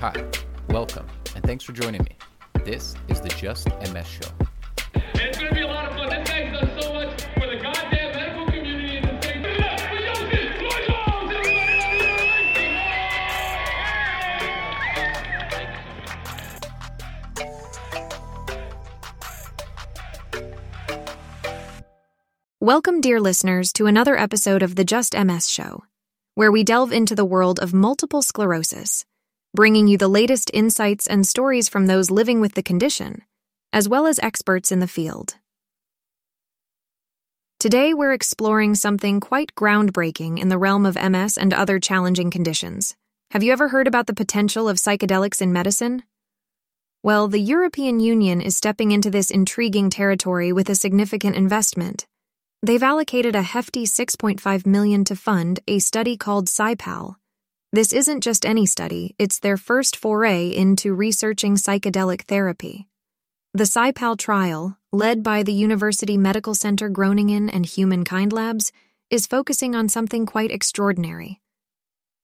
Hi, welcome, and thanks for joining me. This is the Just MS Show. It's gonna be a lot of fun. This guy's done so much for the goddamn medical community in the state. Give it up for Yoshi! Lloyd Jones! Everybody on the Welcome, dear listeners, to another episode of the Just MS Show, where we delve into the world of multiple sclerosis, bringing you the latest insights and stories from those living with the condition, as well as experts in the field. Today, we're exploring something quite groundbreaking in the realm of MS and other challenging conditions. Have you ever heard about the potential of psychedelics in medicine? Well, the European Union is stepping into this intriguing territory with a significant investment. They've allocated a hefty 6.5 million to fund a study called PsyPal. This isn't just any study, it's their first foray into researching psychedelic therapy. The PsyPal trial, led by the University Medical Center Groningen and Humankind Labs, is focusing on something quite extraordinary.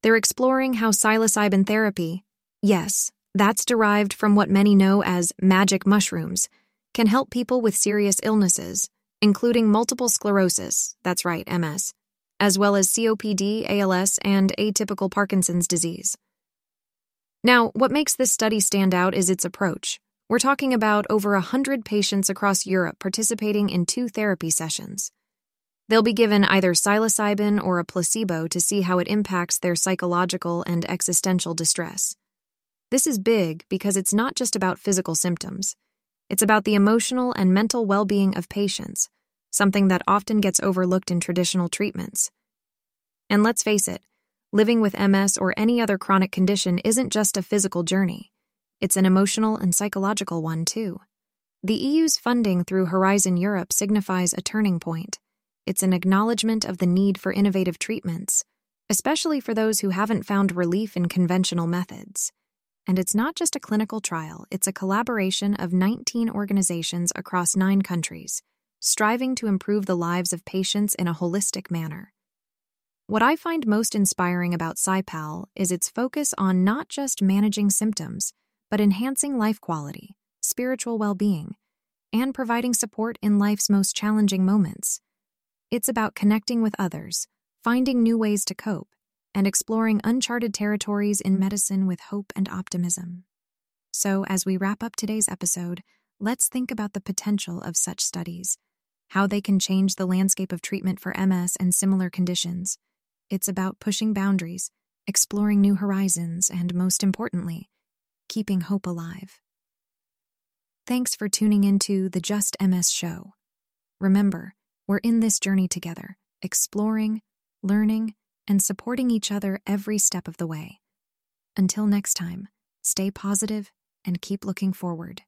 They're exploring how psilocybin therapy, yes, that's derived from what many know as magic mushrooms, can help people with serious illnesses including multiple sclerosis, that's right, MS, as well as COPD, ALS, and atypical Parkinson's disease. Now, what makes this study stand out is its approach. We're talking about over 100 patients across Europe participating in two therapy sessions. They'll be given either psilocybin or a placebo to see how it impacts their psychological and existential distress. This is big because it's not just about physical symptoms. It's about the emotional and mental well being of patients, something that often gets overlooked in traditional treatments. And let's face it, living with MS or any other chronic condition isn't just a physical journey, it's an emotional and psychological one, too. The EU's funding through Horizon Europe signifies a turning point. It's an acknowledgement of the need for innovative treatments, especially for those who haven't found relief in conventional methods. And it's not just a clinical trial, it's a collaboration of 19 organizations across nine countries, striving to improve the lives of patients in a holistic manner. What I find most inspiring about PsyPal is its focus on not just managing symptoms, but enhancing life quality, spiritual well being, and providing support in life's most challenging moments. It's about connecting with others, finding new ways to cope, and exploring uncharted territories in medicine with hope and optimism. So, as we wrap up today's episode, let's think about the potential of such studies, how they can change the landscape of treatment for MS and similar conditions. It's about pushing boundaries, exploring new horizons, and most importantly, keeping hope alive. Thanks for tuning into the Just MS show. Remember, we're in this journey together, exploring, learning, and supporting each other every step of the way. Until next time, stay positive and keep looking forward.